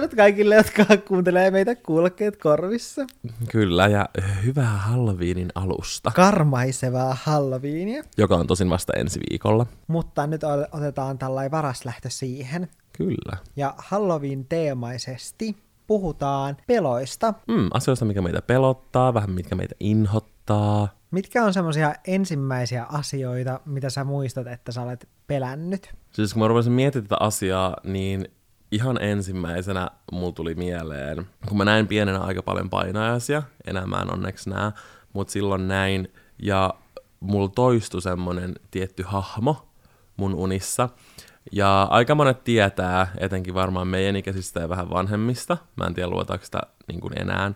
Pahoittelut kaikille, jotka kuuntelee meitä kuulokkeet korvissa. Kyllä, ja hyvää Halloweenin alusta, Karmaisevaa Halloweenia. joka on tosin vasta ensi viikolla. Mutta nyt otetaan tällainen varaslähtö siihen. Kyllä. Ja Halloween-teemaisesti puhutaan peloista. Mm, asioista, mikä meitä pelottaa, vähän mitkä meitä inhottaa. Mitkä on semmoisia ensimmäisiä asioita, mitä sä muistat, että sä olet pelännyt? Siis kun mä rupesin miettimään tätä asiaa, niin ihan ensimmäisenä mulla tuli mieleen, kun mä näin pienenä aika paljon painajaisia, enää mä en onneksi näe, mutta silloin näin, ja mulla toistui semmonen tietty hahmo mun unissa, ja aika monet tietää, etenkin varmaan meidän ikäisistä ja vähän vanhemmista, mä en tiedä luotaako sitä niin enää,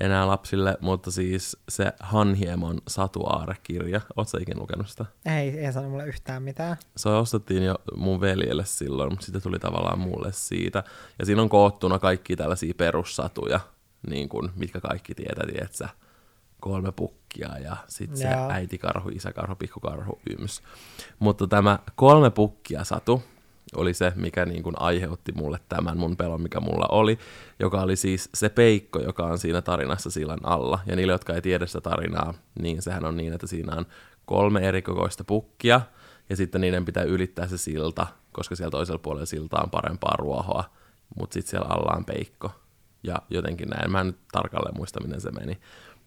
enää lapsille, mutta siis se Hanhiemon Satuaare-kirja, ootko sä ikinä lukenut sitä? Ei, ei sano mulle yhtään mitään. se ostettiin jo mun veljelle silloin, mutta sitten tuli tavallaan mulle siitä. Ja siinä on koottuna kaikki tällaisia perussatuja, niin kuin, mitkä kaikki tietää, tietsä, kolme pukkia ja sitten se äitikarhu, isäkarhu, pikkukarhu, yms. Mutta tämä kolme pukkia satu oli se, mikä niin kuin aiheutti mulle tämän mun pelon, mikä mulla oli, joka oli siis se peikko, joka on siinä tarinassa sillan alla. Ja niille, jotka ei tiedä sitä tarinaa, niin sehän on niin, että siinä on kolme eri kokoista pukkia, ja sitten niiden pitää ylittää se silta, koska siellä toisella puolella siltaa on parempaa ruohoa, mutta sitten siellä alla on peikko. Ja jotenkin näin, mä en nyt tarkalleen muista, miten se meni.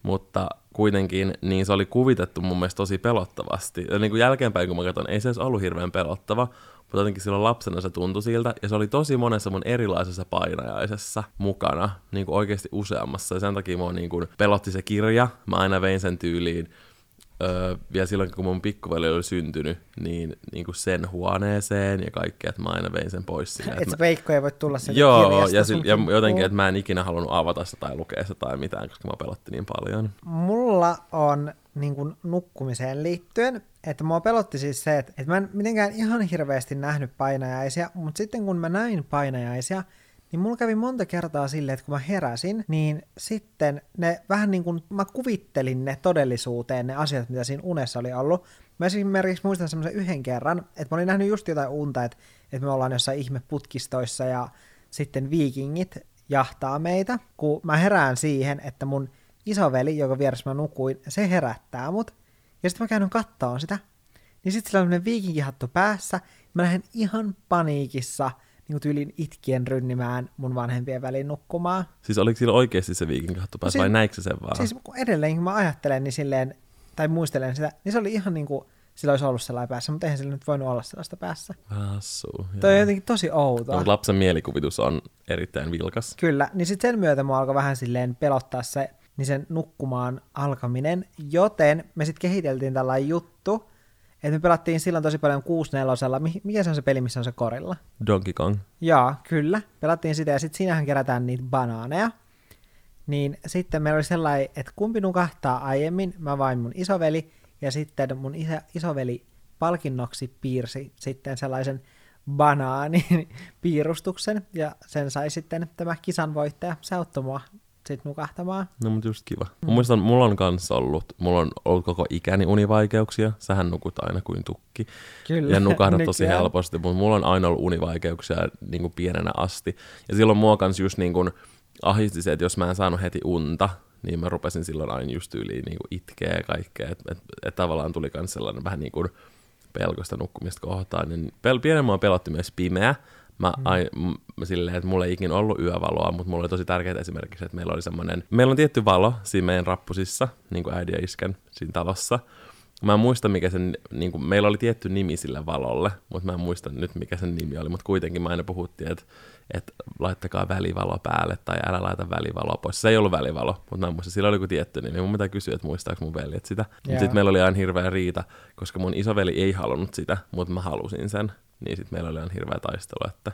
Mutta kuitenkin, niin se oli kuvitettu mun mielestä tosi pelottavasti. Ja niin kuin jälkeenpäin, kun mä katson, ei se edes ollut hirveän pelottava, mutta jotenkin silloin lapsena se tuntui siltä, ja se oli tosi monessa mun erilaisessa painajaisessa mukana, niin kuin oikeasti useammassa, ja sen takia mua niin kuin pelotti se kirja, mä aina vein sen tyyliin, öö, vielä silloin, kun mun pikkuveli oli syntynyt, niin, niin kuin sen huoneeseen ja kaikkea, että mä aina vein sen pois sinne. Että se peikko ei voi tulla sen Joo, kirjasta ja, sun si- ja jotenkin, että mä en ikinä halunnut avata sitä tai lukea sitä tai mitään, koska mä pelotti niin paljon. Mulla on niin kuin nukkumiseen liittyen, että mua pelotti siis se, että, että mä en mitenkään ihan hirveästi nähnyt painajaisia, mutta sitten kun mä näin painajaisia, niin mulla kävi monta kertaa silleen, että kun mä heräsin, niin sitten ne vähän niin kuin mä kuvittelin ne todellisuuteen, ne asiat, mitä siinä unessa oli ollut. Mä esimerkiksi muistan semmoisen yhden kerran, että mä olin nähnyt just jotain unta, että, että me ollaan jossain ihmeputkistoissa ja sitten viikingit jahtaa meitä, kun mä herään siihen, että mun isoveli, joka vieressä mä nukuin, se herättää mut. Ja sitten mä käyn kattoon sitä. Niin sitten sillä on semmonen viikinkihattu päässä. Mä lähden ihan paniikissa niin tyylin itkien rynnimään mun vanhempien väliin nukkumaan. Siis oliko sillä oikeasti se viikinkattu päässä No vai siis- näikö se sen vaan? Siis kun edelleen, kun mä ajattelen niin silleen, tai muistelen sitä, niin se oli ihan niin kuin sillä olisi ollut sellainen päässä, mutta eihän sillä nyt voinut olla sellaista päässä. Hassu. Toi on jotenkin tosi outoa. No, lapsen mielikuvitus on erittäin vilkas. Kyllä, niin sitten sen myötä mua alkoi vähän silleen pelottaa se, niin sen nukkumaan alkaminen, joten me sitten kehiteltiin tällainen juttu, että me pelattiin silloin tosi paljon 64 Mi- mikä se on se peli, missä on se korilla? Donkey Kong. Jaa, kyllä. Pelattiin sitä ja sitten siinähän kerätään niitä banaaneja. Niin sitten meillä oli sellainen, että kumpi nukahtaa aiemmin, mä vain mun isoveli, ja sitten mun isä, isoveli palkinnoksi piirsi sitten sellaisen banaanin piirustuksen, ja sen sai sitten tämä kisan voittaja. Se auttoi mua sitten nukahtamaan. No mutta just kiva. Mm. Mä muistan, mulla on kanssa ollut, mulla on ollut koko ikäni univaikeuksia. Sähän nukut aina kuin tukki. Kyllä. Ja nukahdat tosi helposti, mutta mulla on aina ollut univaikeuksia niin kuin pienenä asti. Ja silloin mua kanssa just niin kuin ahisti se, että jos mä en saanut heti unta, niin mä rupesin silloin aina just yliin niin itkeä ja kaikkea. Että et, et tavallaan tuli myös sellainen vähän niin kuin pelkoista nukkumista kohtaan. Niin pel- pienen mua pelotti myös pimeä. Mä, mm. ai, m- silleen, että mulla ei ikinä ollut yövaloa, mutta mulla oli tosi tärkeää esimerkiksi, että meillä oli semmoinen, meillä on tietty valo siinä meidän rappusissa, niin kuin äidin ja iskän siinä talossa. Mä en muista, mikä sen, niin kuin, meillä oli tietty nimi sille valolle, mutta mä en muista nyt, mikä sen nimi oli, mutta kuitenkin mä aina puhuttiin, että, että laittakaa välivalo päälle tai älä laita välivaloa pois. Se ei ollut välivalo, mutta mä en muista, sillä oli joku tietty nimi. Mun pitää kysyä, että muistaako mun veljet sitä. Joo. sitten meillä oli aina hirveä riita, koska mun isoveli ei halunnut sitä, mutta mä halusin sen. Niin sitten meillä oli aina hirveä taistelu, että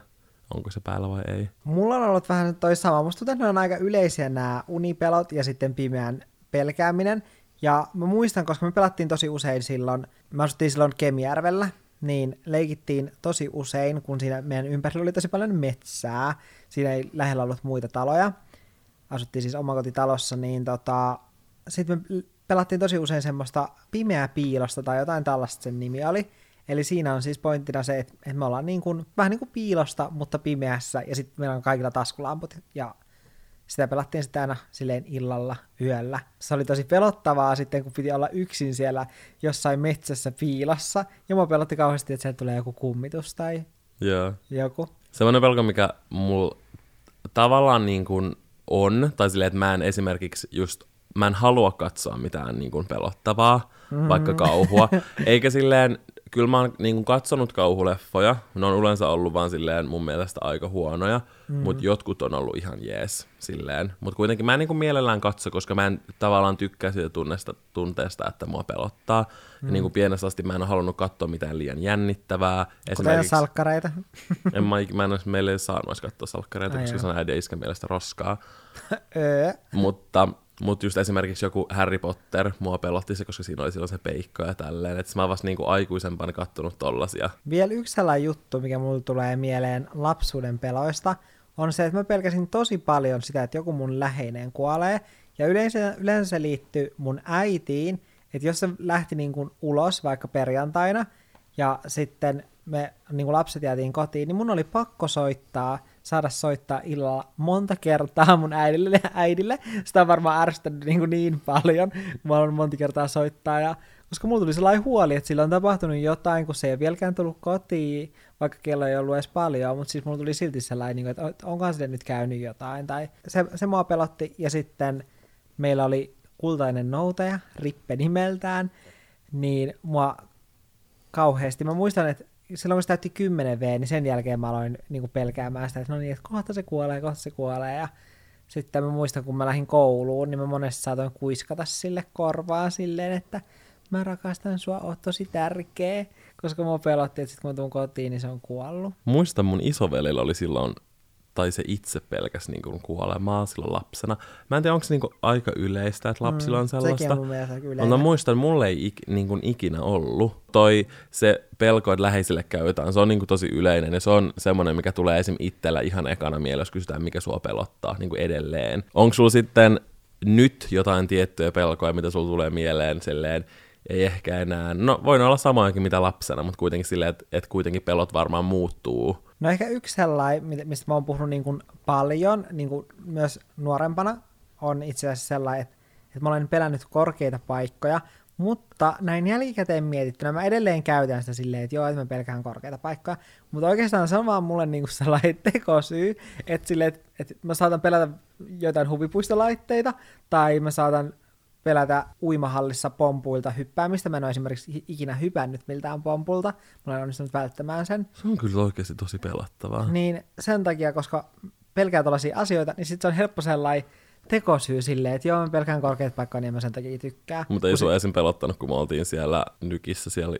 onko se päällä vai ei. Mulla on ollut vähän toi sama. Musta tuntuu, että ne on aika yleisiä nämä unipelot ja sitten pimeän pelkääminen. Ja mä muistan, koska me pelattiin tosi usein silloin, mä asuttiin silloin Kemijärvellä, niin leikittiin tosi usein, kun siinä meidän ympärillä oli tosi paljon metsää. Siinä ei lähellä ollut muita taloja. Asuttiin siis omakotitalossa, niin tota, sitten me pelattiin tosi usein semmoista pimeää piilosta tai jotain tällaista sen nimi oli. Eli siinä on siis pointtina se, että, että me ollaan niin kuin, vähän niin kuin piilosta, mutta pimeässä, ja sitten meillä on kaikilla taskulamput, ja sitä pelattiin sitten aina silleen illalla, yöllä. Se oli tosi pelottavaa sitten, kun piti olla yksin siellä jossain metsässä piilossa, ja mua pelotti kauheasti, että sieltä tulee joku kummitus tai Joo. joku. Semmoinen pelko, mikä mulla tavallaan niin kuin on, tai silleen, että mä en esimerkiksi just, mä en halua katsoa mitään niin kuin pelottavaa, mm. vaikka kauhua, eikä silleen, kyllä mä oon niin kuin katsonut kauhuleffoja, ne on yleensä ollut vaan silleen mun mielestä aika huonoja, mm. mutta jotkut on ollut ihan jees silleen, mutta kuitenkin mä en niin kuin mielellään katso, koska mä en tavallaan tykkää siitä tunnesta, tunteesta, että mua pelottaa, mm. ja niin kuin pienestä asti mä en ole halunnut katsoa mitään liian jännittävää. Kuten salkkareita. en mä, mä en meille saanut katsoa salkkareita, Ai koska joo. se on äidin iskän mielestä roskaa. mutta mutta just esimerkiksi joku Harry Potter, mua pelotti se, koska siinä oli silloin se peikko ja tälleen. Että mä oon vasta niinku aikuisempana kattonut tollasia. Vielä yksi sellainen juttu, mikä mulle tulee mieleen lapsuuden peloista, on se, että mä pelkäsin tosi paljon sitä, että joku mun läheinen kuolee. Ja yleensä, yleensä se liittyy mun äitiin, että jos se lähti niin kuin ulos vaikka perjantaina, ja sitten me niin kuin lapset jäätiin kotiin, niin mun oli pakko soittaa saada soittaa illalla monta kertaa mun äidille äidille. Sitä on varmaan ärsyttänyt niin, niin paljon, mä olen monta kertaa soittaa. Ja, koska mulla tuli sellainen huoli, että sillä on tapahtunut jotain, kun se ei vieläkään tullut kotiin, vaikka kello ei ollut edes paljon, mutta siis mulla tuli silti sellainen, niin että onkohan sille nyt käynyt jotain. Tai se, se mua pelotti, ja sitten meillä oli kultainen noutaja, Rippe nimeltään, niin mua kauheasti. Mä muistan, että silloin kun se täytti 10 V, niin sen jälkeen mä aloin niin kuin pelkäämään sitä, että no niin, että kohta se kuolee, kohta se kuolee. Ja sitten mä muistan, kun mä lähdin kouluun, niin mä monesti saatoin kuiskata sille korvaan silleen, että mä rakastan sua, oot tosi tärkeä, koska mua pelotti, että sit kun mä tuun kotiin, niin se on kuollut. Muistan, mun isovelillä oli silloin tai se itse pelkäs niin kuin kuolemaa silloin lapsena. Mä en tiedä, onko se niin kuin aika yleistä, että lapsilla mm, on sellaista. Sekin on mun. Mutta muistan, mulle ei ik, niin kuin ikinä ollut. Toi se pelko, että läheisille käy jotain, se on niin kuin tosi yleinen ja se on semmoinen, mikä tulee esim. itsellä ihan ekana mielessä, jos kysytään, mikä sua pelottaa niin kuin edelleen. Onko sulla sitten nyt jotain tiettyjä pelkoja, mitä sulla tulee mieleen silleen, ei ehkä enää, no voin olla samoinkin mitä lapsena, mutta kuitenkin silleen, että, että kuitenkin pelot varmaan muuttuu No ehkä yksi sellainen, mistä mä oon puhunut niin kuin paljon, niin kuin myös nuorempana, on itse asiassa sellainen, että, että mä olen pelännyt korkeita paikkoja, mutta näin jälkikäteen mietittynä mä edelleen käytän sitä silleen, että joo, että mä pelkään korkeita paikkoja, mutta oikeastaan se on vaan mulle niinku sellainen tekosyy, että, silleen, että, että mä saatan pelätä jotain huvipuistolaitteita, tai mä saatan pelätä uimahallissa pompuilta hyppäämistä. Mä en ole esimerkiksi ikinä hypännyt miltään pompulta. Mä olen onnistunut välttämään sen. Se on kyllä oikeasti tosi pelattavaa. Niin sen takia, koska pelkää tällaisia asioita, niin sitten se on helppo sellainen tekosyy silleen, että joo, mä pelkään korkeat paikkoja, niin mä sen takia tykkää. Mutta ei sua esim. pelottanut, kun me oltiin siellä nykissä siellä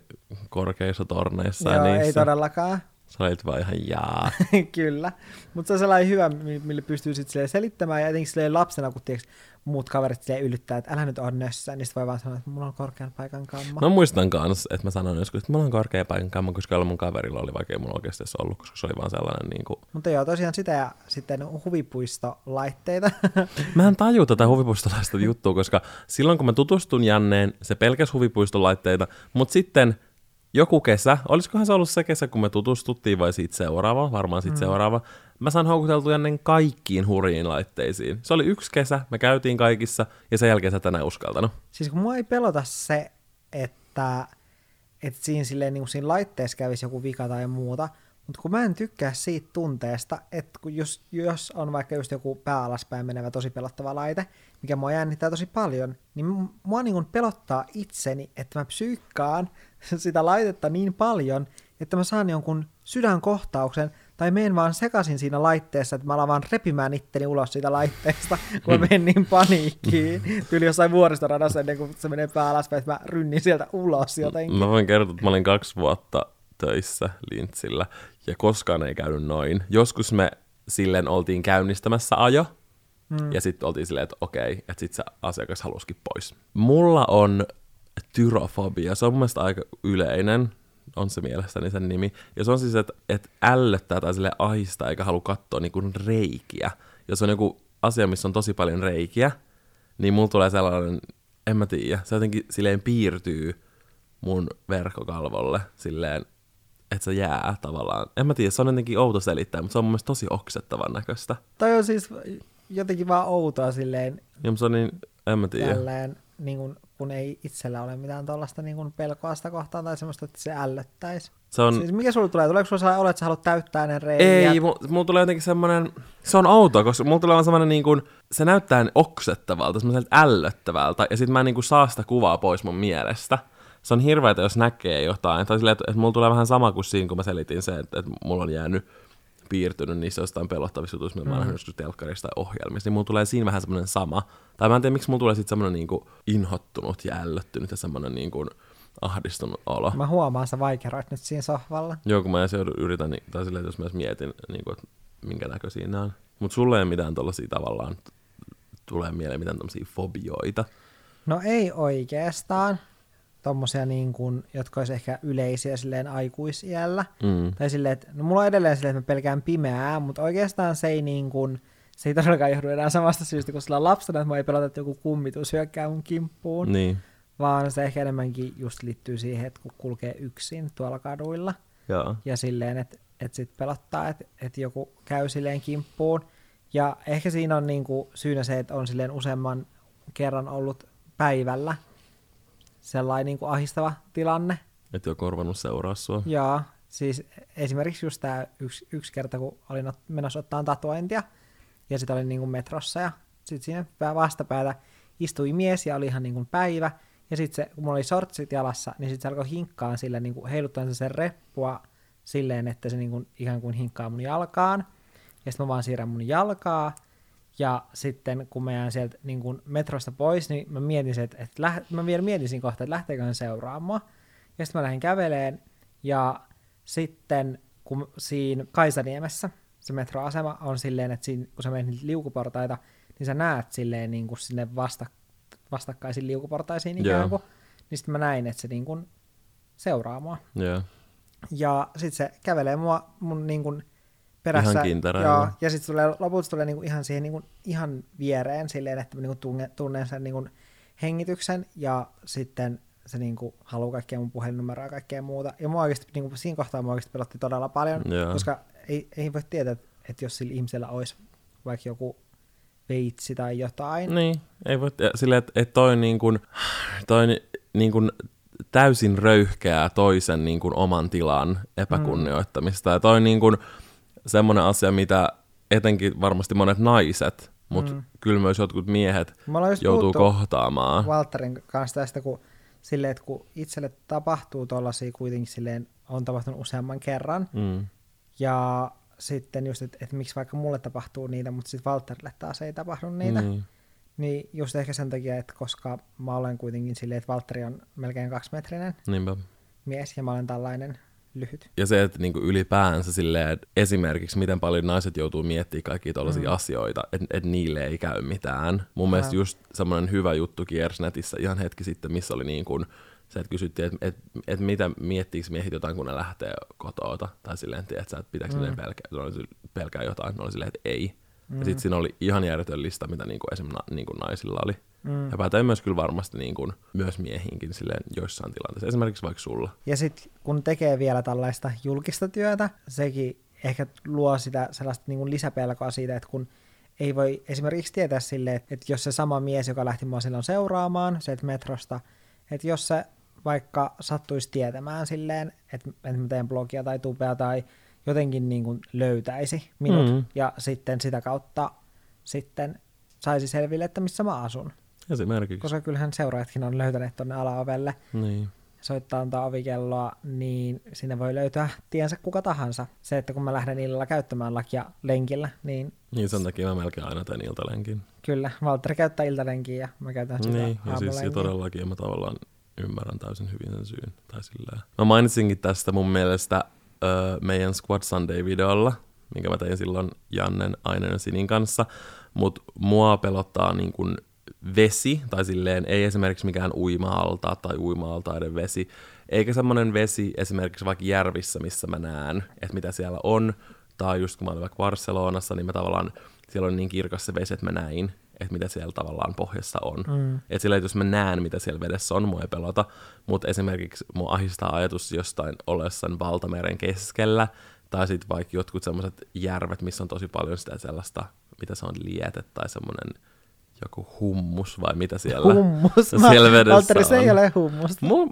korkeissa torneissa. Joo, niissä. ei todellakaan. Sä olit vaan ihan jaa. Kyllä. Mutta se on sellainen hyvä, millä pystyy sitten selittämään, ja etenkin lapsena, kun tiiäks, muut kaverit silleen yllyttää, että älä nyt on nössä, niin voi vaan sanoa, että mulla on korkean paikan kamma. Mä muistan kanssa, että mä sanoin joskus, että mulla on korkean paikan kamma, koska mun kaverilla oli, vaikka ei mulla oikeasti ollut, koska se oli vaan sellainen niin kuin... Mutta joo, tosiaan sitä ja sitten huvipuistolaitteita. mä en taju tätä huvipuistolaista juttua, koska silloin kun mä tutustun Janneen, se pelkäs huvipuistolaitteita, mutta sitten joku kesä, olisikohan se ollut se kesä, kun me tutustuttiin vai siitä seuraava, varmaan siitä mm. seuraava, mä saan houkuteltua ennen kaikkiin hurjiin laitteisiin. Se oli yksi kesä, me käytiin kaikissa, ja sen jälkeen sä tänään uskaltanut. Siis kun mua ei pelota se, että, että siinä, silleen, niin kuin siinä laitteessa kävisi joku vika tai muuta, mutta kun mä en tykkää siitä tunteesta, että kun jos, jos on vaikka just joku pää alaspäin menevä tosi pelottava laite, mikä mua jännittää tosi paljon, niin mua niin pelottaa itseni, että mä psyykkaan sitä laitetta niin paljon, että mä saan jonkun sydänkohtauksen, tai menen vaan sekaisin siinä laitteessa, että mä alan vaan repimään itteni ulos siitä laitteesta, kun mä menen niin paniikkiin. Tyyli jossain vuoristoradassa ennen kuin se menee pää alaspäin, että mä rynnin sieltä ulos jotenkin. Mä voin kertoa, että mä olin kaksi vuotta töissä Lintsillä, ja koskaan ei käynyt noin. Joskus me silleen oltiin käynnistämässä ajo, mm. ja sitten oltiin silleen, että okei, että sitten se asiakas halusikin pois. Mulla on tyrofobia, se on mun mielestä aika yleinen, on se mielestäni sen nimi. Ja se on siis, että, että ällöttää tai sille ahista eikä halua katsoa niin kuin reikiä. Jos on joku asia, missä on tosi paljon reikiä, niin mulla tulee sellainen, en mä tiedä, se jotenkin silleen piirtyy mun verkkokalvolle silleen, että se jää tavallaan. En mä tiedä, se on jotenkin outo selittää, mutta se on mun mielestä tosi oksettavan näköistä. Toi on siis jotenkin vaan outoa silleen, Ja se on niin, en mä tiedä. tälleen, niin kun, kun ei itsellä ole mitään tuollaista niin pelkoa sitä kohtaan tai semmoista, että se ällöttäisi. Se on, Siis mikä sulla tulee? Tuleeko sulla olo, että sä haluat täyttää ne reiät? Ei, mulla mul tulee jotenkin semmoinen, se on outoa, koska mulla tulee vaan semmoinen niin kuin, se näyttää oksettavalta, semmoiselta ällöttävältä, ja sitten mä en niin kuin saa sitä kuvaa pois mun mielestä. Se on hirveätä, jos näkee jotain. Tai silleen, että, että mulla tulee vähän sama kuin siinä, kun mä selitin se, että, että mulla on jäänyt piirtynyt niissä jostain pelottavissa jutuissa, mitä mm. mä oon nähnyt telkkarissa tai ohjelmissa, niin mulla tulee siinä vähän semmoinen sama. Tai mä en tiedä, miksi mulla tulee sitten semmoinen niin kuin inhottunut ja ällöttynyt ja semmoinen niin kuin ahdistunut olo. Mä huomaan, sä vaikeroit nyt siinä sohvalla. Joo, kun mä edes joudun yritän, niin- tai silleen, jos mä edes mietin, niin kuin, että minkä näköisiä nämä on. Mutta sulle ei mitään tollasia tavallaan, tulee mieleen mitään tommosia fobioita. No ei oikeastaan. Tommosia niin kuin, jotka olisi ehkä yleisiä silleen aikuisiällä. Mm. Tai silleen, että no mulla on edelleen silleen, että mä pelkään pimeää, mutta oikeastaan se ei niin kuin, se ei todellakaan johdu enää samasta syystä kuin sillä lapsena, että mä ei pelata, että joku kummitus hyökkää mun kimppuun. Niin, Vaan se ehkä enemmänkin just liittyy siihen, että kun kulkee yksin tuolla kaduilla. joo. ja silleen, että et sit pelottaa, että et joku käy silleen kimppuun. Ja ehkä siinä on niinku syynä se, että on silleen useamman kerran ollut päivällä sellainen niinku ahistava tilanne. Että joku on ruvennut seuraa sua. Ja siis esimerkiksi just tämä yksi, yksi kerta, kun olin ot- menossa ottaa tatuointia, ja sitten olin niinku metrossa, ja sitten siinä pää- vastapäätä istui mies, ja oli ihan niinku päivä, ja sitten se, kun mulla oli sortsit jalassa, niin sitten se alkoi hinkkaan sillä niinku heiluttaa sen reppua silleen, että se niinku ikään kuin hinkkaa mun jalkaan, ja sitten mä vaan siirrän mun jalkaa, ja sitten kun mä jään sieltä niin kuin metrosta pois, niin mä mietin se, että, että läht, mä vielä mietin kohtaa, että lähteekö hän seuraamaan. Ja sitten mä lähdin käveleen, ja sitten kun siinä Kaisaniemessä se metroasema on silleen, että siinä, kun sä menet liukuportaita, niin sä näet silleen niin kuin sinne vasta, vastakkaisiin liukuportaisiin ikään Joo. kuin. Niin sitten mä näin, että se niin kuin seuraa mua. Joo. Ja sitten se kävelee mua mun niin kuin perässä. Ihan kintereillä. Joo, ja sitten tulee, lopulta tulee niin kuin ihan siihen niin kuin, ihan viereen silleen, että niin tunne, tunnen sen niin kuin hengityksen ja sitten se niin kuin haluaa kaikkea mun puhelinnumeroa ja kaikkea muuta. Ja mua oikeasti, niin kuin, siinä kohtaa mua oikeasti pelotti todella paljon, Joo. koska ei, ei voi tietää, että, että jos sillä ihmisellä olisi vaikka joku veitsi tai jotain. Niin, ei voi, silleen, että, että toi, niin kuin, toi niin kuin täysin röyhkeää toisen niin kuin oman tilan epäkunnioittamista. Ja toi niin kuin semmoinen asia, mitä etenkin varmasti monet naiset, mutta mm. kyllä myös jotkut miehet joutuu puhuttu kohtamaan. Walterin kanssa tästä, kun, silleen, että kun itselle tapahtuu tuollaisia kuitenkin silleen, on tapahtunut useamman kerran, Mm. ja sitten just, että et miksi vaikka mulle tapahtuu niitä, mutta sitten Walterille taas ei tapahdu niitä, Niin. niin just ehkä sen takia, että koska mä olen kuitenkin silleen, että Valtteri on melkein kaksimetrinen Niinpä. mies, ja mä olen tällainen lyhyt. Ja se, että niinku ylipäänsä silleen, että esimerkiksi miten paljon naiset joutuu miettimään kaikkia tällaisia mm. asioita, että et niille ei käy mitään. Mun mielestä just semmoinen hyvä juttu kiersi netissä ihan hetki sitten, missä oli niin kuin se, että kysyttiin, että et, et mitä miettiikö miehet jotain, kun ne lähtee kotoota. Tai silleen, että et pitääkö mm. ne pelkää, pelkää jotain. Ne oli silleen, että ei. Mm. Ja sitten siinä oli ihan järjetön lista, mitä niin kuin esimerkiksi na, niin kuin naisilla oli. Mm. Ja pätee myös kyllä varmasti niin kuin, myös miehiinkin silleen joissain tilanteissa. Esimerkiksi vaikka sulla. Ja sitten kun tekee vielä tällaista julkista työtä, sekin ehkä luo sitä sellaista niin kuin lisäpelkoa siitä, että kun ei voi esimerkiksi tietää sille, että, että jos se sama mies, joka lähti mua silloin seuraamaan sieltä metrosta, että jos se vaikka sattuisi tietämään silleen, että, että mä teen blogia tai tubea tai jotenkin niin kuin löytäisi minut mm. ja sitten sitä kautta sitten saisi selville, että missä mä asun. Esimerkiksi. Koska kyllähän seuraajatkin on löytäneet tuonne alaovelle Niin. soittaa antaa ovikelloa, niin sinne voi löytää tiensä kuka tahansa. Se, että kun mä lähden illalla käyttämään lakia lenkillä, niin Niin sen takia mä melkein aina teen iltalenkin. kyllä, Valtteri käyttää iltalenkiä ja mä käytän sitä Niin, ja siis ja todellakin mä tavallaan ymmärrän täysin hyvin sen syyn. Tai sillä. Mä mainitsinkin tästä mun mielestä ö, meidän Squad Sunday-videolla, minkä mä tein silloin Jannen, Ainen ja Sinin kanssa, mutta mua pelottaa niin kuin vesi, tai silleen ei esimerkiksi mikään uima-alta tai uima-altaiden vesi, eikä semmoinen vesi esimerkiksi vaikka järvissä, missä mä näen, että mitä siellä on, tai just kun mä olin vaikka Barcelonassa, niin mä tavallaan, siellä on niin kirkas se vesi, että mä näin, että mitä siellä tavallaan pohjassa on. Mm. Että sillä, että jos mä näen, mitä siellä vedessä on, mua ei pelota, mutta esimerkiksi mua ahistaa ajatus jostain ollessaan valtameren keskellä, tai sitten vaikka jotkut semmoiset järvet, missä on tosi paljon sitä sellaista, mitä se on, liete tai semmoinen joku hummus vai mitä siellä, Hummus. siellä vedessä Valtteri, se ei ole hummusta. Mun,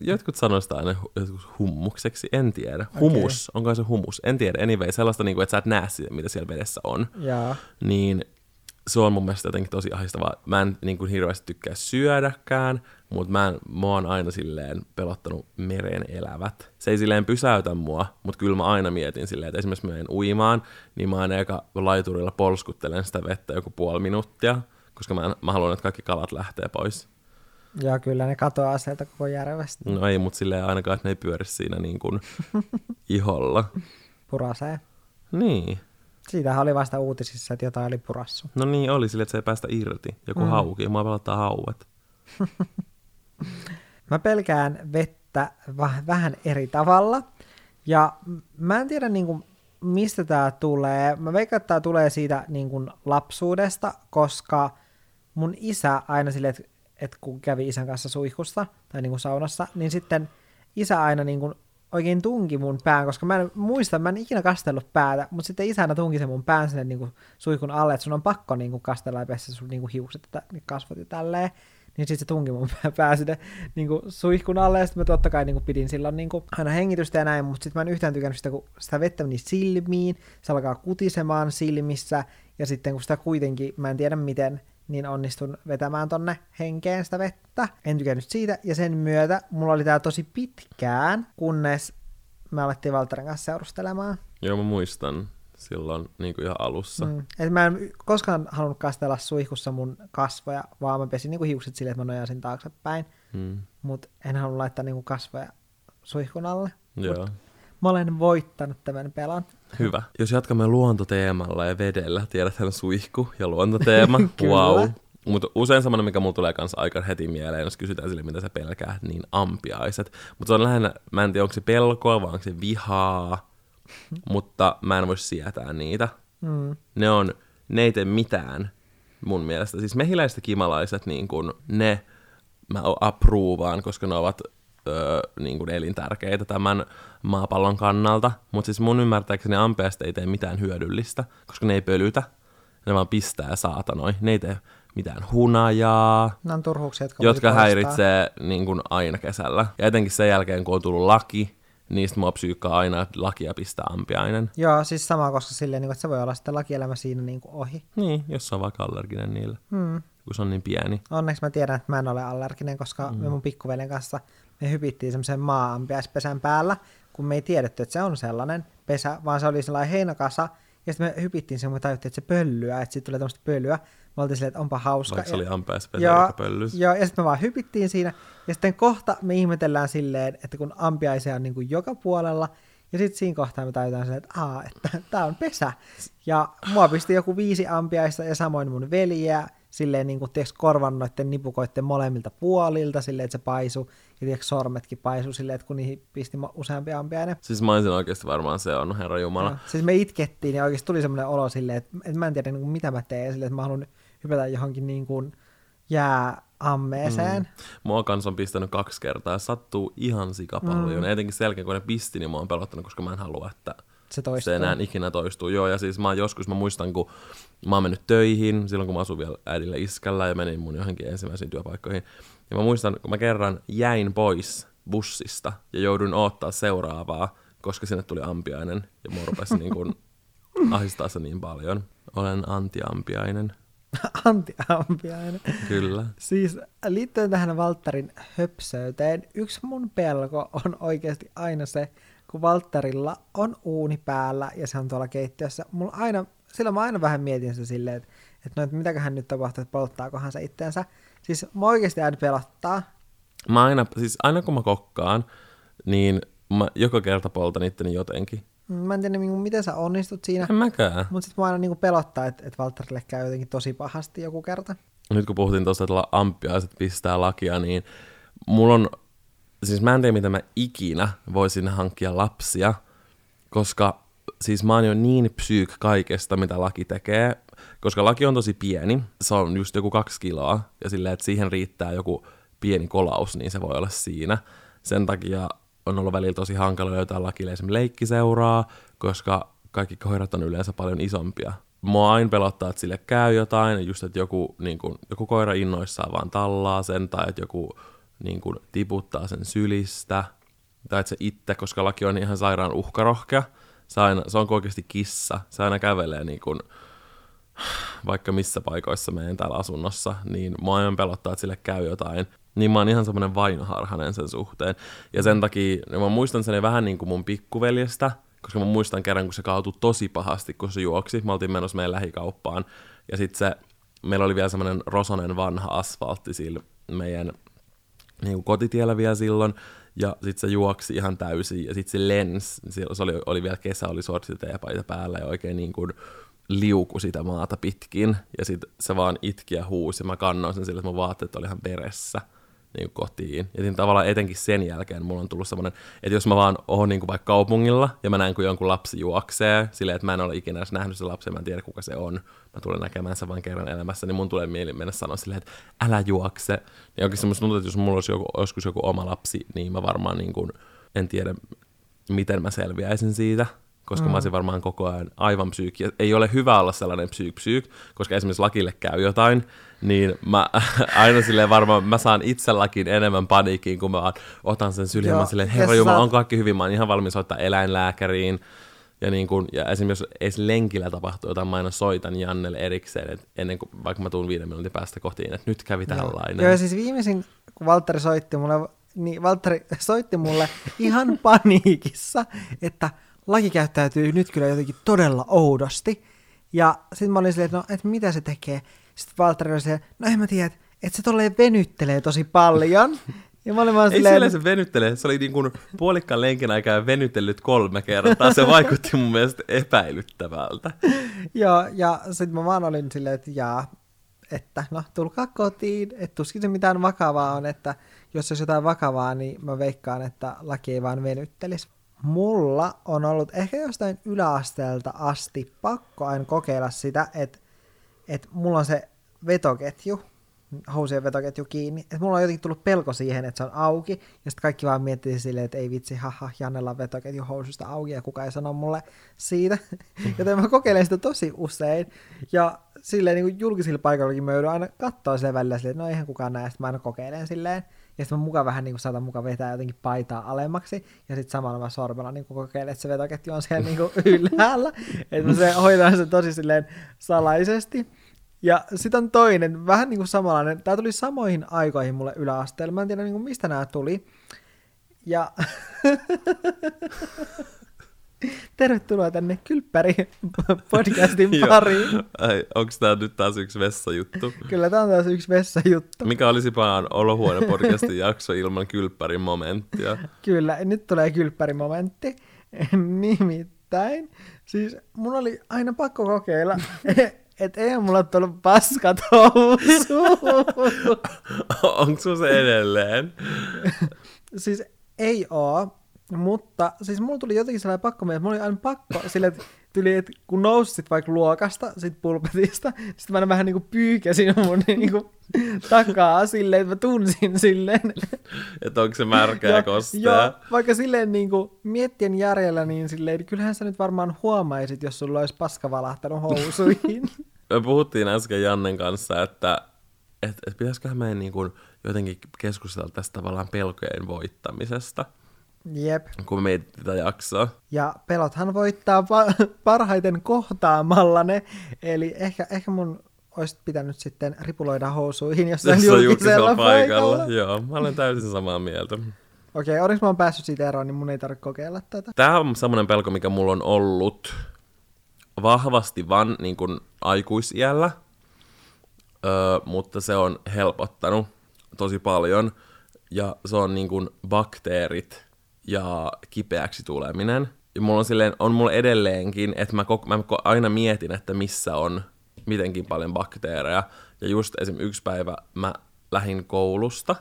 jotkut sanoo sitä aina joskus hummukseksi, en tiedä. Humus, onko se humus? En tiedä. Anyway, sellaista, niin kuin, että sä et näe sitä, mitä siellä vedessä on. Joo. Niin se on mun mielestä jotenkin tosi ahistavaa. Mä en niin kuin, hirveästi tykkää syödäkään, mutta mä, en, mä oon aina silleen pelottanut meren elävät. Se ei silleen pysäytä mua, mutta kyllä mä aina mietin silleen, että esimerkiksi mä menen uimaan, niin mä aina eka laiturilla polskuttelen sitä vettä joku puoli minuuttia, koska mä, mä haluan, että kaikki kalat lähtee pois. Joo, kyllä ne katoaa sieltä koko järvestä. No ei, mutta silleen ainakaan, että ne ei pyöri siinä niin kuin iholla. Purasee. Niin. Siitähän oli vasta uutisissa, että jotain oli purassu. No niin oli sille, että se ei päästä irti. Joku mm. hauki. Mua pelottaa hauet. Mä pelkään vettä vähän eri tavalla. Ja mä en tiedä niin kuin, mistä tämä tulee. Mä veikkaan, että tämä tulee siitä niin kuin, lapsuudesta, koska mun isä aina silleen, että, että kun kävi isän kanssa suihkussa tai niin kuin saunassa, niin sitten isä aina niin kuin, oikein tunki mun pään, koska mä en muista, mä en ikinä kastellut päätä, mutta sitten isä aina tunki sen mun pään sinne niin kuin, suihkun alle, että sun on pakko niin kuin, kastella ja pestä sun niin hiukset ja kasvot ja tälleen. Niin sitten se tunki mun pää- sinne niin suihkun alle, ja sitten mä totta kai niin pidin silloin niin aina hengitystä ja näin, mutta sitten mä en yhtään tykännyt sitä, kun sitä vettä meni silmiin, se alkaa kutisemaan silmissä, ja sitten kun sitä kuitenkin, mä en tiedä miten, niin onnistun vetämään tonne henkeen sitä vettä. En tykännyt siitä, ja sen myötä mulla oli tää tosi pitkään, kunnes me alettiin Valterin kanssa seurustelemaan. Joo, mä muistan silloin niin kuin ihan alussa. Mm. Et mä en koskaan halunnut kastella suihkussa mun kasvoja, vaan mä pesin niinku hiukset silleen, että mä nojasin taaksepäin. Mm. Mutta en halua laittaa niinku kasvoja suihkun alle. Joo. Mä olen voittanut tämän pelon. Hyvä. Jos jatkamme luontoteemalla ja vedellä, tiedäthän suihku ja luontoteema, wow. Mutta usein semmoinen, mikä mulla tulee kanssa aika heti mieleen, jos kysytään sille, mitä sä pelkää, niin ampiaiset. Mutta se on lähinnä, mä en tiedä, onko se pelkoa vai onko se vihaa, mutta mä en voi sietää niitä. Mm. Ne on, ne ei tee mitään mun mielestä. Siis mehiläiset ja kimalaiset, niin kun, ne mä approovaan, koska ne ovat öö, niin kuin elintärkeitä tämän maapallon kannalta. Mutta siis mun ymmärtääkseni ampeasta ei tee mitään hyödyllistä, koska ne ei pölytä. Ne vaan pistää saatanoi. Ne ei tee mitään hunajaa, Nämä on turhuuksia, jotka, jotka häiritsee niin kuin aina kesällä. Ja etenkin sen jälkeen, kun on tullut laki, niistä mua psyykkaa aina, että lakia pistää ampiainen. Joo, siis sama, koska silleen, niin kuin, että se voi olla sitten lakielämä siinä niin kuin ohi. Niin, jos on vaikka allerginen niille, Hmm. kun se on niin pieni. Onneksi mä tiedän, että mä en ole allerginen, koska mm. me mun pikkuveljen kanssa me hypittiin semmoisen maa-ampiaispesän päällä, kun me ei tiedetty, että se on sellainen pesä, vaan se oli sellainen heinäkasa, ja sitten me hypittiin sen, kun me tajuttiin, että se pöllyä, että siitä tulee tämmöistä pölyä. Me oltiin silleen, että onpa hauska. Vaikka se Ja- oli ampeaspesä Joo, eikä pöllys. Joo, ja sitten me vaan hypittiin siinä. Ja sitten kohta me ihmetellään silleen, että kun ampiaisia on niin kuin joka puolella, ja sitten siinä kohtaa me tajutaan silleen, että aa, että tämä on pesä. Ja mua pisti joku viisi ampiaista ja samoin mun veljeä, silleen niin kuin tiiäks, korvan noitten nipukoitten molemmilta puolilta, silleen, että se paisu, ja tiiäks, sormetkin paisu silleen, että kun niihin pisti useampi ampiainen. Siis mä olisin oikeasti varmaan se on, herra Jumala. Joo. Siis me itkettiin ja oikeasti tuli semmoinen olo silleen, että, että mä en tiedä niin kuin, mitä mä teen, silleen, että mä haluan hypätä johonkin niin kuin jääammeeseen. Mm. Mua kans on pistänyt kaksi kertaa ja sattuu ihan sikapaljon. Mm. Etenkin sen jälkeen, kun ne pisti, niin mua on pelottanut, koska mä en halua, että Se toistuu. se enää ikinä toistuu. Joo, ja siis mä oon joskus, mä muistan, kun mä oon mennyt töihin, silloin kun mä asuin vielä äidillä iskällä ja menin mun johonkin ensimmäisiin työpaikkoihin. Ja mä muistan, kun mä kerran jäin pois bussista ja jouduin odottaa seuraavaa, koska sinne tuli ampiainen ja mua rupesi niin kuin ahistaa se niin paljon. Olen antiampiainen, Antiampiainen. kyllä. Siis liittyen tähän Valtterin höpsöyteen, yksi mun pelko on oikeasti aina se, kun Valtterilla on uuni päällä ja se on tuolla keittiössä. Mulla aina, silloin mä aina vähän mietin sitä silleen, että, että, no, että mitäköhän nyt tapahtuu, että polttaakohan se itteensä. Siis mä oikeasti aina pelottaa. Mä aina, siis aina kun mä kokkaan, niin mä joka kerta poltan itteni jotenkin. Mä en tiedä, niin kuin, miten sä onnistut siinä, En mäkään. mutta sitten mä aina niin kuin pelottaa, että, että Valtterille käy jotenkin tosi pahasti joku kerta. Nyt kun puhuttiin tuosta, että amppiaiset pistää lakia, niin mulla on, siis mä en tiedä, mitä mä ikinä voisin hankkia lapsia, koska siis mä oon jo niin psyyk kaikesta, mitä laki tekee, koska laki on tosi pieni, se on just joku kaksi kiloa, ja silleen, että siihen riittää joku pieni kolaus, niin se voi olla siinä. Sen takia on ollut välillä tosi hankala löytää lakille esimerkiksi leikkiseuraa, koska kaikki koirat on yleensä paljon isompia. Mua aina pelottaa, että sille käy jotain, just että joku, niin kun, joku koira innoissaan vaan tallaa sen, tai että joku niin kun, tiputtaa sen sylistä, tai että se itse, koska laki on ihan sairaan uhkarohkea, se, aina, se on oikeasti kissa, se aina kävelee niin kun, vaikka missä paikoissa meidän täällä asunnossa, niin mua aina pelottaa, että sille käy jotain. Niin mä oon ihan semmoinen vainoharhanen sen suhteen. Ja sen takia, niin mä muistan sen vähän niin kuin mun pikkuveljestä, koska mä muistan kerran, kun se kaatui tosi pahasti, kun se juoksi. Me oltiin menossa meidän lähikauppaan. Ja sitten se, meillä oli vielä semmoinen rosonen vanha asfaltti sillä meidän niin kuin kotitiellä vielä silloin. Ja sitten se juoksi ihan täysin, ja sitten se lens, se oli, oli vielä kesä, oli sortsit ja päällä, ja oikein niin kuin liuku sitä maata pitkin, ja sitten se vaan itki ja huusi, ja mä kannoin sen sille, että mun vaatteet oli ihan veressä niin kuin kotiin. Ja niin tavallaan etenkin sen jälkeen mulla on tullut semmoinen, että jos mä vaan oon niin kuin vaikka kaupungilla ja mä näen, kun jonkun lapsi juoksee, silleen, että mä en ole ikinä edes nähnyt sen lapsen, mä en tiedä kuka se on, mä tulen näkemään sen vain kerran elämässä, niin mun tulee mieli mennä sanoa silleen, että älä juokse. Niin oikeasti musta tuntuu, että jos mulla olisi joku, joskus joku oma lapsi, niin mä varmaan niin kuin, en tiedä, miten mä selviäisin siitä koska mm. mä olisin varmaan koko ajan aivan psyykki. Ei ole hyvä olla sellainen psyyk psyyk, koska esimerkiksi lakille käy jotain, niin mä aina silleen varmaan, mä saan itselläkin enemmän paniikkiin, kun mä otan sen syliin, ja mä silleen, herra Jumala, on kaikki hyvin, mä oon ihan valmis soittaa eläinlääkäriin, ja, niin kun, ja esimerkiksi jos edes lenkillä tapahtuu jotain, mä aina soitan Jannelle erikseen, että ennen kuin vaikka mä tuun viiden minuutin päästä kotiin, että nyt kävi tällainen. Joo, ja siis viimeisin, kun Valtteri soitti mulle, niin Valtteri soitti mulle ihan paniikissa, että laki käyttäytyy nyt kyllä jotenkin todella oudosti. Ja sitten mä olin silleen, että no, että mitä se tekee? Sitten Valtteri oli silleen, no en mä tiedä, että, että se tolleen venyttelee tosi paljon. Ja mä olin vaan Ei silleen, se venyttelee, se oli niin kuin puolikkaan lenkin aikaa venytellyt kolme kertaa. Se vaikutti mun mielestä epäilyttävältä. Joo, ja sitten mä vaan olin silleen, että jaa, että no tulkaa kotiin, että tuskin se mitään vakavaa on, että jos olisi jotain vakavaa, niin mä veikkaan, että laki ei vaan venyttelisi mulla on ollut ehkä jostain yläasteelta asti pakko aina kokeilla sitä, että, että mulla on se vetoketju, housien vetoketju kiinni. Että mulla on jotenkin tullut pelko siihen, että se on auki, ja sitten kaikki vaan miettii silleen, että ei vitsi, haha, Jannella on vetoketju housusta auki, ja kuka ei sano mulle siitä. Joten mä kokeilen sitä tosi usein, ja silleen niin julkisilla paikoillakin mä joudun aina katsoa sen välillä silleen, että no eihän kukaan näe, mä aina kokeilen silleen. Ja sitten mä mukaan vähän niin kuin saatan mukaan vetää jotenkin paitaa alemmaksi. Ja sitten samalla mä sormella niin kuin kokeilen, että se vetoketju on siellä niin kuin ylhäällä. että se hoitaa se tosi silleen salaisesti. Ja sitten on toinen, vähän niin kuin samanlainen. Tämä tuli samoihin aikoihin mulle yläasteella. Mä en tiedä niin kuin mistä nämä tuli. Ja Tervetuloa tänne Kylppäri podcastin pariin. Onko tämä nyt taas yksi vessajuttu? Kyllä tämä on taas yksi vessajuttu. Mikä olisi vaan olohuone podcastin jakso ilman Kylppärin momenttia? Kyllä, nyt tulee Kylppärin momentti. Nimittäin, siis mun oli aina pakko kokeilla, että ei mulla tullut paskat Onko se edelleen? siis ei oo, mutta siis mulla tuli jotenkin sellainen pakko, että mulla oli aina pakko sille, että tuli, että kun nousit vaikka luokasta, sit pulpetista, sitten mä vähän niin kuin pyykäsin mun niin kuin takaa silleen, että mä tunsin silleen. Että onko se märkä ja kostea. Joo, vaikka silleen niin kuin miettien järjellä, niin silleen, että kyllähän sä nyt varmaan huomaisit, jos sulla olisi paska valahtanut housuihin. me puhuttiin äsken Jannen kanssa, että et, et pitäisiköhän meidän niin kuin jotenkin keskustella tästä tavallaan pelkojen voittamisesta. Jep. Kun me tätä jaksoa. Ja pelothan voittaa pa- parhaiten kohtaamalla ne, eli ehkä, ehkä mun olisi pitänyt sitten ripuloida housuihin jossain Jossa julkisella, paikalla. paikalla. Joo, mä olen täysin samaa mieltä. Okei, okay, onneksi mä oon päässyt siitä eroon, niin mun ei tarvitse kokeilla tätä. Tämä on semmoinen pelko, mikä mulla on ollut vahvasti vaan niin kuin aikuisiällä, öö, mutta se on helpottanut tosi paljon. Ja se on niin kuin bakteerit ja kipeäksi tuleminen. Ja mulla on, silleen, on mulla edelleenkin, että mä, koko, mä aina mietin, että missä on mitenkin paljon bakteereja. Ja just esim. yksi päivä mä lähin koulusta,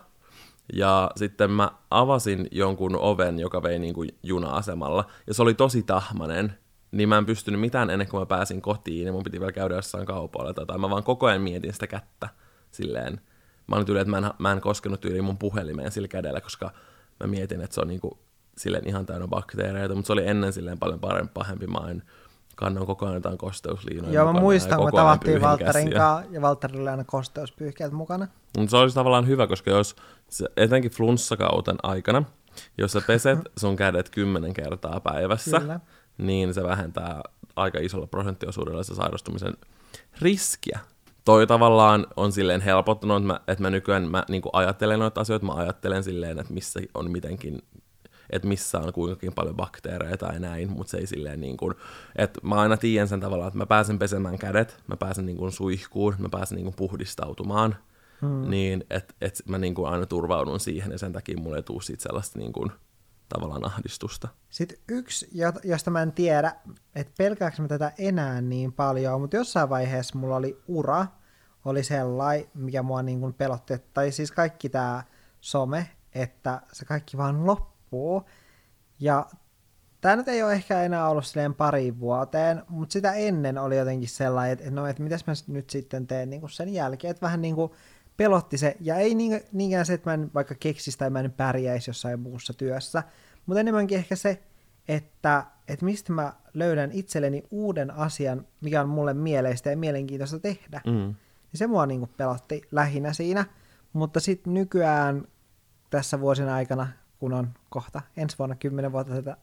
ja sitten mä avasin jonkun oven, joka vei niin kuin juna-asemalla, ja se oli tosi tahmanen. niin mä en pystynyt mitään ennen kuin mä pääsin kotiin, ja mun piti vielä käydä jossain kaupoilla tai Mä vaan koko ajan mietin sitä kättä silleen. Mä olin tyyli, että mä en, mä en koskenut tyyli mun puhelimeen sillä kädellä, koska mä mietin, että se on niinku silleen ihan täynnä bakteereita, mutta se oli ennen silleen paljon parempi, pahempi. Mä en kannan koko ajan jotain kosteusliinoja Joo, mä muistan, kun tavattiin Valtterin kanssa, ja Valtterilla oli aina kosteuspyyhkeet mukana. Mutta se olisi tavallaan hyvä, koska jos etenkin flunssakauten aikana, jos sä peset sun kädet kymmenen kertaa päivässä, Kyllä. niin se vähentää aika isolla prosenttiosuudella se sairastumisen riskiä. Toi tavallaan on silleen helpottunut, että mä, että mä nykyään mä, niin ajattelen noita asioita, mä ajattelen silleen, että missä on mitenkin että missä on kuinkakin paljon bakteereja tai näin, mutta se ei silleen niin kuin, että mä aina tiedän sen tavallaan, että mä pääsen pesemään kädet, mä pääsen niin kuin suihkuun, mä pääsen niin kuin puhdistautumaan, hmm. niin että et mä niin kuin aina turvaudun siihen ja sen takia mulle ei tule siitä sellaista niin kuin, tavallaan ahdistusta. Sitten yksi, josta mä en tiedä, että pelkääkö mä tätä enää niin paljon, mutta jossain vaiheessa mulla oli ura, oli sellainen, mikä mua niin kuin pelotti, tai siis kaikki tämä some, että se kaikki vaan loppuu. Ja tämä nyt ei ole ehkä enää ollut silleen pari vuoteen, mutta sitä ennen oli jotenkin sellainen, että no, että mitäs mä nyt sitten teen niin kuin sen jälkeen, että vähän niin kuin pelotti se, ja ei niinkään se, että mä en vaikka keksisi tai mä en pärjäisi jossain muussa työssä, mutta enemmänkin ehkä se, että, että mistä mä löydän itselleni uuden asian, mikä on mulle mieleistä ja mielenkiintoista tehdä. Mm. Niin se mua niin pelotti lähinnä siinä, mutta sitten nykyään tässä vuosien aikana, kun on kohta ensi vuonna 10 vuotta tätä,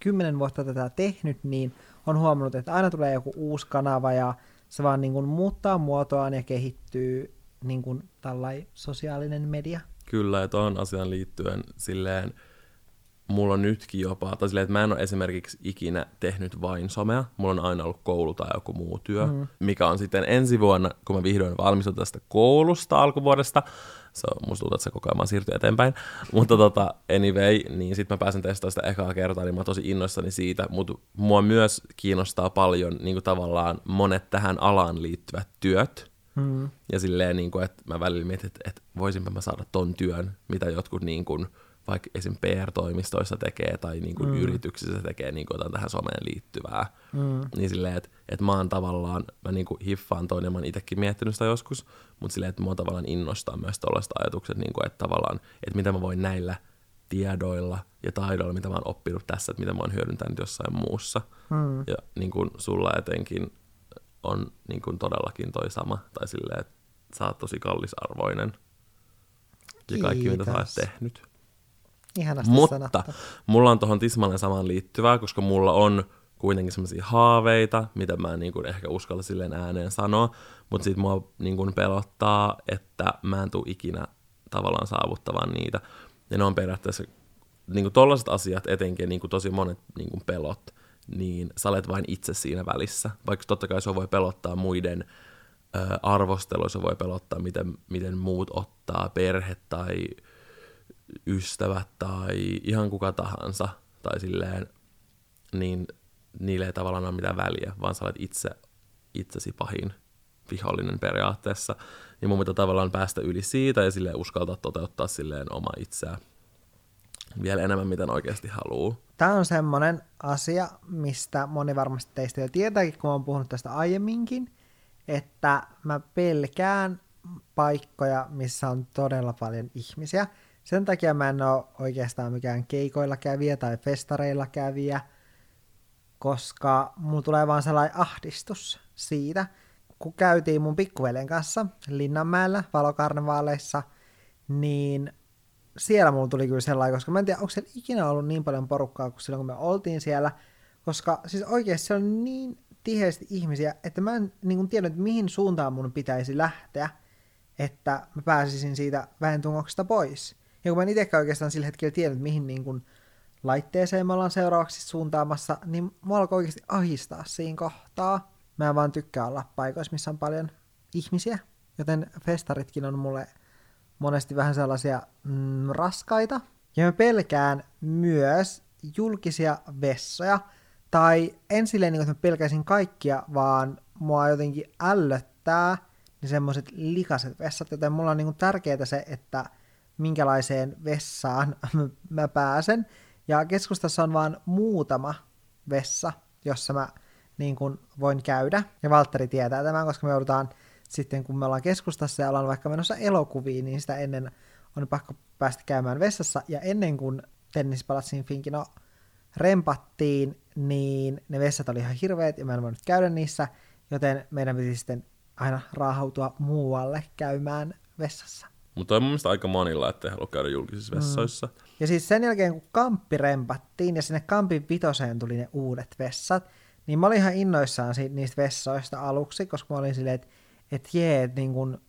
10 vuotta tätä tehnyt, niin on huomannut, että aina tulee joku uusi kanava ja se vaan niin kuin muuttaa muotoaan ja kehittyy niin kuin tällai sosiaalinen media. Kyllä, ja tuohon asian liittyen silleen, mulla on nytkin jopa, tai silleen, että mä en ole esimerkiksi ikinä tehnyt vain somea, mulla on aina ollut koulu tai joku muu työ, mm. mikä on sitten ensi vuonna, kun mä vihdoin valmistun tästä koulusta alkuvuodesta, se on, musta tuntuu, että se koko ajan siirtyy eteenpäin, mutta tota, anyway, niin sitten mä pääsen testaamaan sitä ekaa kertaa, niin mä oon tosi innoissani siitä, mutta mua myös kiinnostaa paljon niin kuin tavallaan monet tähän alaan liittyvät työt, Mm. Ja silleen, niin kuin, että mä välillä mietin, että, että voisinpä mä saada ton työn, mitä jotkut niin kuin, vaikka esim. PR-toimistoissa tekee tai niin kuin mm. yrityksissä tekee niin kuin tähän someen liittyvää. Mm. Niin silleen, että, että mä oon tavallaan, mä niin kuin hiffaan toinen, mä oon itsekin miettinyt sitä joskus, mutta silleen, että mua tavallaan innostaa myös tällaiset ajatukset, niin kuin, että tavallaan, että mitä mä voin näillä tiedoilla ja taidoilla, mitä mä oon oppinut tässä, että mitä mä oon hyödyntänyt jossain muussa. Mm. Ja niin kuin sulla etenkin on niin kuin todellakin toi sama, tai silleen, että sä oot tosi kallisarvoinen. Ja kaikki, mitä sä oot tehnyt. Ihanasti Mutta sanottu. mulla on tuohon tismalleen samaan liittyvää, koska mulla on kuitenkin semmoisia haaveita, mitä mä en niin kuin ehkä uskalla silleen ääneen sanoa, mutta sit mua niin kuin pelottaa, että mä en tule ikinä tavallaan saavuttamaan niitä. Ja ne on periaatteessa niin kuin tollaiset asiat etenkin, niin kuin tosi monet niin kuin pelot, niin sä olet vain itse siinä välissä. Vaikka totta kai se voi pelottaa muiden ö, arvostelu, se voi pelottaa, miten, miten muut ottaa, perhe tai ystävät tai ihan kuka tahansa, tai silleen, niin niille ei tavallaan ole mitään väliä, vaan sä olet itse itsesi pahin vihollinen periaatteessa. Niin mun pitää tavallaan päästä yli siitä ja sille uskaltaa toteuttaa silleen oma itseä vielä enemmän, mitä oikeasti haluaa. Tämä on semmoinen asia, mistä moni varmasti teistä jo tietääkin, kun olen puhunut tästä aiemminkin, että mä pelkään paikkoja, missä on todella paljon ihmisiä. Sen takia mä en ole oikeastaan mikään keikoilla kävijä tai festareilla kävijä, koska mulla tulee vaan sellainen ahdistus siitä, kun käytiin mun pikkuvelen kanssa Linnanmäellä valokarnevaaleissa, niin siellä mulla tuli kyllä sellainen, koska mä en tiedä, onko siellä ikinä ollut niin paljon porukkaa kuin silloin, kun me oltiin siellä, koska siis oikeasti siellä on niin tiheästi ihmisiä, että mä en niin kuin tiedä, että mihin suuntaan mun pitäisi lähteä, että mä pääsisin siitä vähentungoksesta pois. Ja kun mä en itsekään oikeastaan sillä hetkellä tiennyt, mihin niin kuin laitteeseen me ollaan seuraavaksi suuntaamassa, niin mua alkoi oikeasti ahistaa siinä kohtaa. Mä vaan tykkää olla paikoissa, missä on paljon ihmisiä, joten festaritkin on mulle monesti vähän sellaisia mm, raskaita. Ja mä pelkään myös julkisia vessoja, tai en silleen, niin että mä pelkäisin kaikkia, vaan mua jotenkin ällöttää niin semmoiset likaset vessat, joten mulla on niin tärkeää se, että minkälaiseen vessaan mä pääsen. Ja keskustassa on vain muutama vessa, jossa mä niin kun voin käydä. Ja Valtteri tietää tämän, koska me joudutaan sitten, kun me ollaan keskustassa ja ollaan vaikka menossa elokuviin, niin sitä ennen on pakko päästä käymään vessassa. Ja ennen kuin tennispalatsin Finkino rempattiin, niin ne vessat oli ihan hirveät ja mä en voinut käydä niissä, joten meidän piti sitten aina raahautua muualle käymään vessassa. Mutta on mun mielestä aika monilla, ettei halua käydä julkisissa Mm. vessoissa. Ja siis sen jälkeen, kun kamppi rempattiin ja sinne kampin vitoseen tuli ne uudet vessat, niin mä olin ihan innoissaan niistä vessoista aluksi, koska mä olin silleen, että et jee, että niin kun,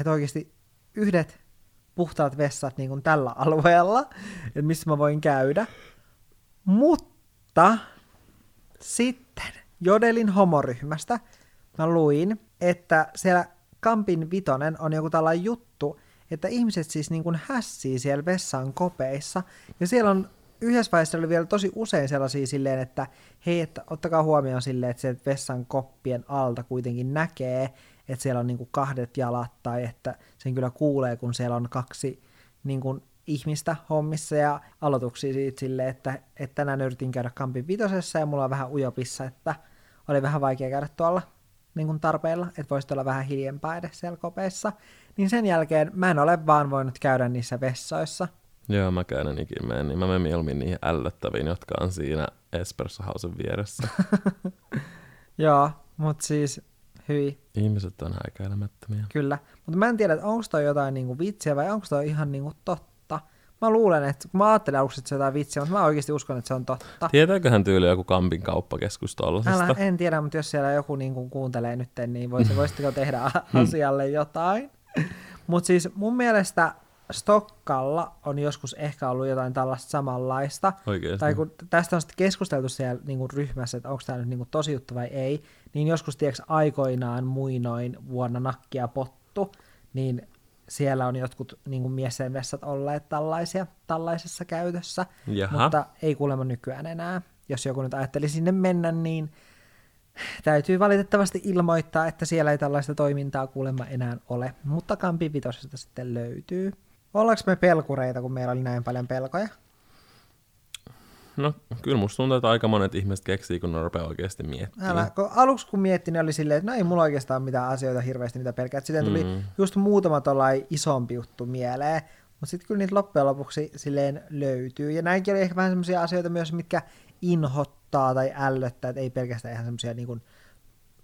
et oikeasti yhdet puhtaat vessat niin kun tällä alueella, että missä mä voin käydä. Mutta sitten Jodelin homoryhmästä mä luin, että siellä Kampin vitonen on joku tällainen juttu, että ihmiset siis niin kuin hässii siellä vessan kopeissa. Ja siellä on yhdessä vaiheessa oli vielä tosi usein sellaisia silleen, että hei, että ottakaa huomioon silleen, että se vessan koppien alta kuitenkin näkee, että siellä on niin kuin kahdet jalat tai että sen kyllä kuulee, kun siellä on kaksi niin kuin ihmistä hommissa ja aloituksia siitä silleen, että, että tänään yritin käydä Kampin vitosessa ja mulla on vähän ujopissa, että oli vähän vaikea käydä tuolla niin kuin tarpeilla, että voisi olla vähän hiljempaa edes siellä kopeissa. Niin sen jälkeen mä en ole vaan voinut käydä niissä vessoissa. Joo, mä en ikinä mene, niin mä menen mieluummin niihin ällöttäviin, jotka on siinä Espresso Housen vieressä. Joo, mutta siis hyi, Ihmiset on häikäilemättömiä. kyllä. Mutta mä en tiedä, että onko toi jotain niinku vitsiä vai onko toi ihan niinku totta. Mä luulen, että kun mä ajattelin aluksi, että se on jotain vitsiä, mutta mä oikeasti uskon, että se on totta. Tietääköhän tyyli joku Kampin kauppakeskus tollasesta? Älä, en tiedä, mutta jos siellä joku niin kuin kuuntelee nyt, niin voisi, voisitteko tehdä asialle jotain? Mutta siis mun mielestä Stokkalla on joskus ehkä ollut jotain tällaista samanlaista. Oikeesti? Tai kun tästä on sitten keskusteltu siellä niin kuin ryhmässä, että onko tämä nyt niin kuin tosi juttu vai ei, niin joskus tiedätkö aikoinaan muinoin vuonna nakkia pottu, niin siellä on jotkut niin kuin miesten vessat olleet tällaisia, tällaisessa käytössä, Jaha. mutta ei kuulemma nykyään enää. Jos joku nyt ajatteli sinne mennä, niin täytyy valitettavasti ilmoittaa, että siellä ei tällaista toimintaa kuulemma enää ole, mutta Kampin vitosesta sitten löytyy. Ollaanko me pelkureita, kun meillä oli näin paljon pelkoja? No, kyllä musta tuntuu, että aika monet ihmiset keksii, kun ne rupeaa oikeasti miettimään. Älä, kun aluksi kun miettin, niin oli silleen, että no ei mulla oikeastaan mitään asioita hirveästi, mitä pelkää. Sitten tuli Mm. just muutama tollai isompi juttu mieleen, mutta sitten kyllä niitä loppujen lopuksi silleen löytyy. Ja näinkin oli ehkä vähän semmoisia asioita myös, mitkä inhottaa tai ällöttää, että ei pelkästään ihan semmoisia niin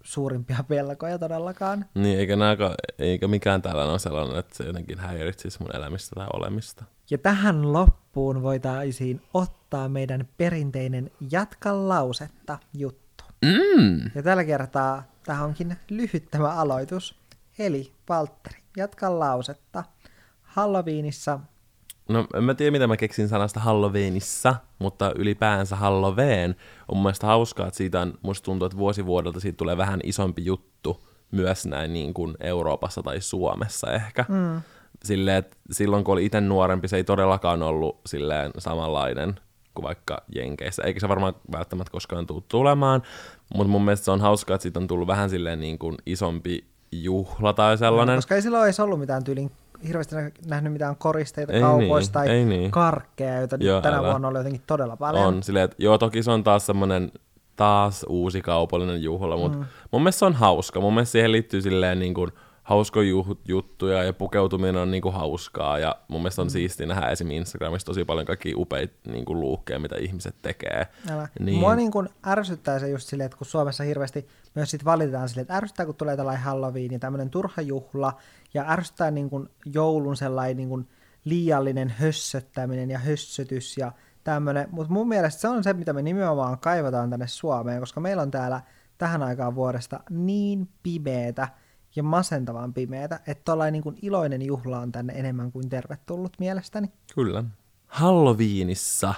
suurimpia pelkoja todellakaan. Niin, eikä, nääkä, eikä mikään tällainen ole sellainen, että se jotenkin häiritsisi mun elämistä tai olemista. Ja tähän loppuun voitaisiin ottaa meidän perinteinen jatka lausetta juttu. Mm. Ja tällä kertaa tämä onkin lyhyt tämä aloitus. Eli Valtteri, jatka lausetta. Halloweenissa No, en mä tiedä, mitä mä keksin sanasta Halloweenissa, mutta ylipäänsä Halloween on mun mielestä hauskaa, että siitä on, musta tuntuu, että vuosi vuodelta siitä tulee vähän isompi juttu myös näin niin kuin Euroopassa tai Suomessa ehkä. Mm. Silleen, että silloin kun oli itse nuorempi, se ei todellakaan ollut silleen samanlainen kuin vaikka Jenkeissä. Eikä se varmaan välttämättä koskaan tule tulemaan, mutta mun mielestä se on hauskaa, että siitä on tullut vähän silleen niin kuin isompi juhla tai sellainen. Koska ei silloin edes ollut mitään tyylin hirveästi nä- nähnyt mitään koristeita Ei kaupoista niin, tai ei niin. karkkeja, joita nyt Joo, tänä älä. vuonna oli jotenkin todella paljon. On, silleen, että joo, toki se on taas semmoinen taas uusi kaupallinen juhla, mutta mm. mun mielestä se on hauska. Mun mielestä siihen liittyy silleen niin kuin hauskoja juh- juttuja ja pukeutuminen on niin kuin hauskaa ja mun mielestä on mm. siistiä nähdä esim. Instagramissa tosi paljon kaikkia upeita niin kuin luukkeja, mitä ihmiset tekee. Älä. Niin. Mua niin kuin ärsyttää se just silleen, että kun Suomessa hirveästi myös sit valitetaan silleen, että ärsyttää, kun tulee tällainen Halloween ja tämmöinen turha juhla, ja ärsyttää niin kuin joulun sellainen niin kuin liiallinen hössöttäminen ja hössötys ja tämmöinen, mutta mun mielestä se on se, mitä me nimenomaan kaivataan tänne Suomeen, koska meillä on täällä tähän aikaan vuodesta niin pimeetä ja masentavan pimeätä, että tollainen niin kuin iloinen juhla on tänne enemmän kuin tervetullut mielestäni. Kyllä. Halloweenissa.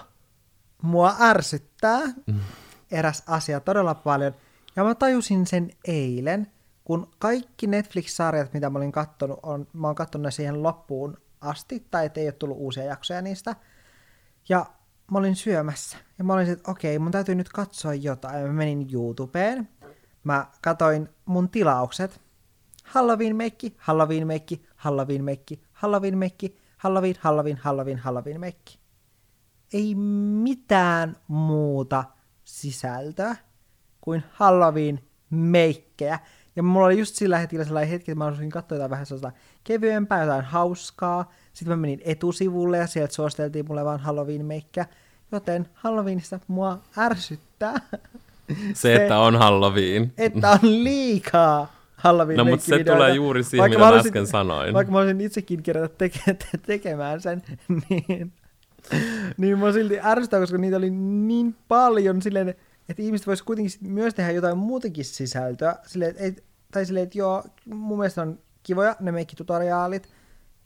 mua ärsyttää eräs asia todella paljon. Ja mä tajusin sen eilen, kun kaikki Netflix-sarjat, mitä mä olin kattonut, on, mä oon kattonut ne siihen loppuun asti, tai ettei ole tullut uusia jaksoja niistä. Ja mä olin syömässä. Ja mä olin että okei, mun täytyy nyt katsoa jotain. Mä menin YouTubeen. Mä katoin mun tilaukset. Halloween meikki, Halloween meikki, Halloween meikki, Halloween meikki, Halloween, Halloween, Halloween, Halloween meikki ei mitään muuta sisältöä. kuin Halloween-meikkejä. Ja mulla oli just sillä hetkellä sellainen hetki, että mä halusin katsoa jotain vähän sellaista kevyempää, jotain hauskaa. Sitten mä menin etusivulle ja sieltä suositeltiin mulle vaan Halloween-meikkiä. Joten Halloweenista mua ärsyttää. Se, että on Halloween. Että on liikaa halloween No mutta se tulee juuri siihen, mitä mä äsken sanoin. Vaikka mä olisin itsekin kerätä teke, te, tekemään sen, niin, niin mä silti ärsyttää, koska niitä oli niin paljon silleen, että ihmiset vois kuitenkin myös tehdä jotain muutakin sisältöä. Silleen, et, tai silleen, että joo, mun mielestä on kivoja ne meikkitutoriaalit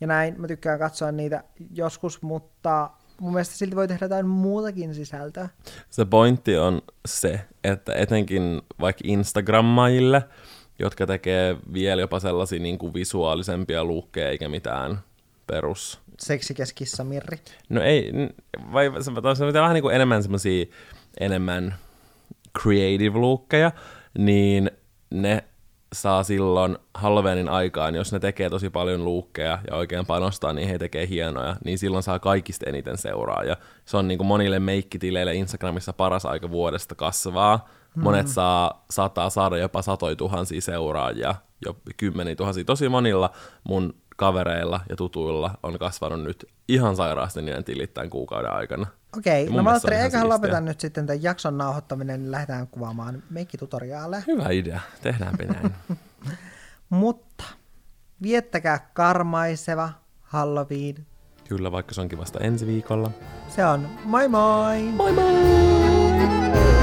ja näin. Mä tykkään katsoa niitä joskus, mutta mun mielestä silti voi tehdä jotain muutakin sisältöä. Se pointti on se, että etenkin vaikka Instagrammajille, jotka tekee vielä jopa sellaisia niin kuin visuaalisempia luukkeja eikä mitään perus... Seksikäs kissa Mirri. No ei, vai se, se vähän niin kuin enemmän semmoisia enemmän creative luukkeja, niin ne saa silloin Halloweenin aikaan, jos ne tekee tosi paljon luukkeja ja oikein panostaa, niin he tekee hienoja, niin silloin saa kaikista eniten seuraajia. Se on niin kuin monille meikkitileille Instagramissa paras aika vuodesta kasvaa. Monet mm. saa, saattaa saada jopa satoi tuhansia seuraajia, jo kymmeniä tuhansia. Tosi monilla mun kavereilla ja tutuilla on kasvanut nyt ihan sairaasti niiden tilit tämän kuukauden aikana. Okei, okay, no Valtteri, eiköhän lopeta nyt sitten tämän jakson nauhoittaminen, niin lähdetään kuvaamaan meikkitutoriaaleja. Hyvä idea, tehdäänpä näin. Mutta viettäkää karmaiseva Halloween. Kyllä, vaikka se onkin vasta ensi viikolla. Se on moi moi! Moi moi!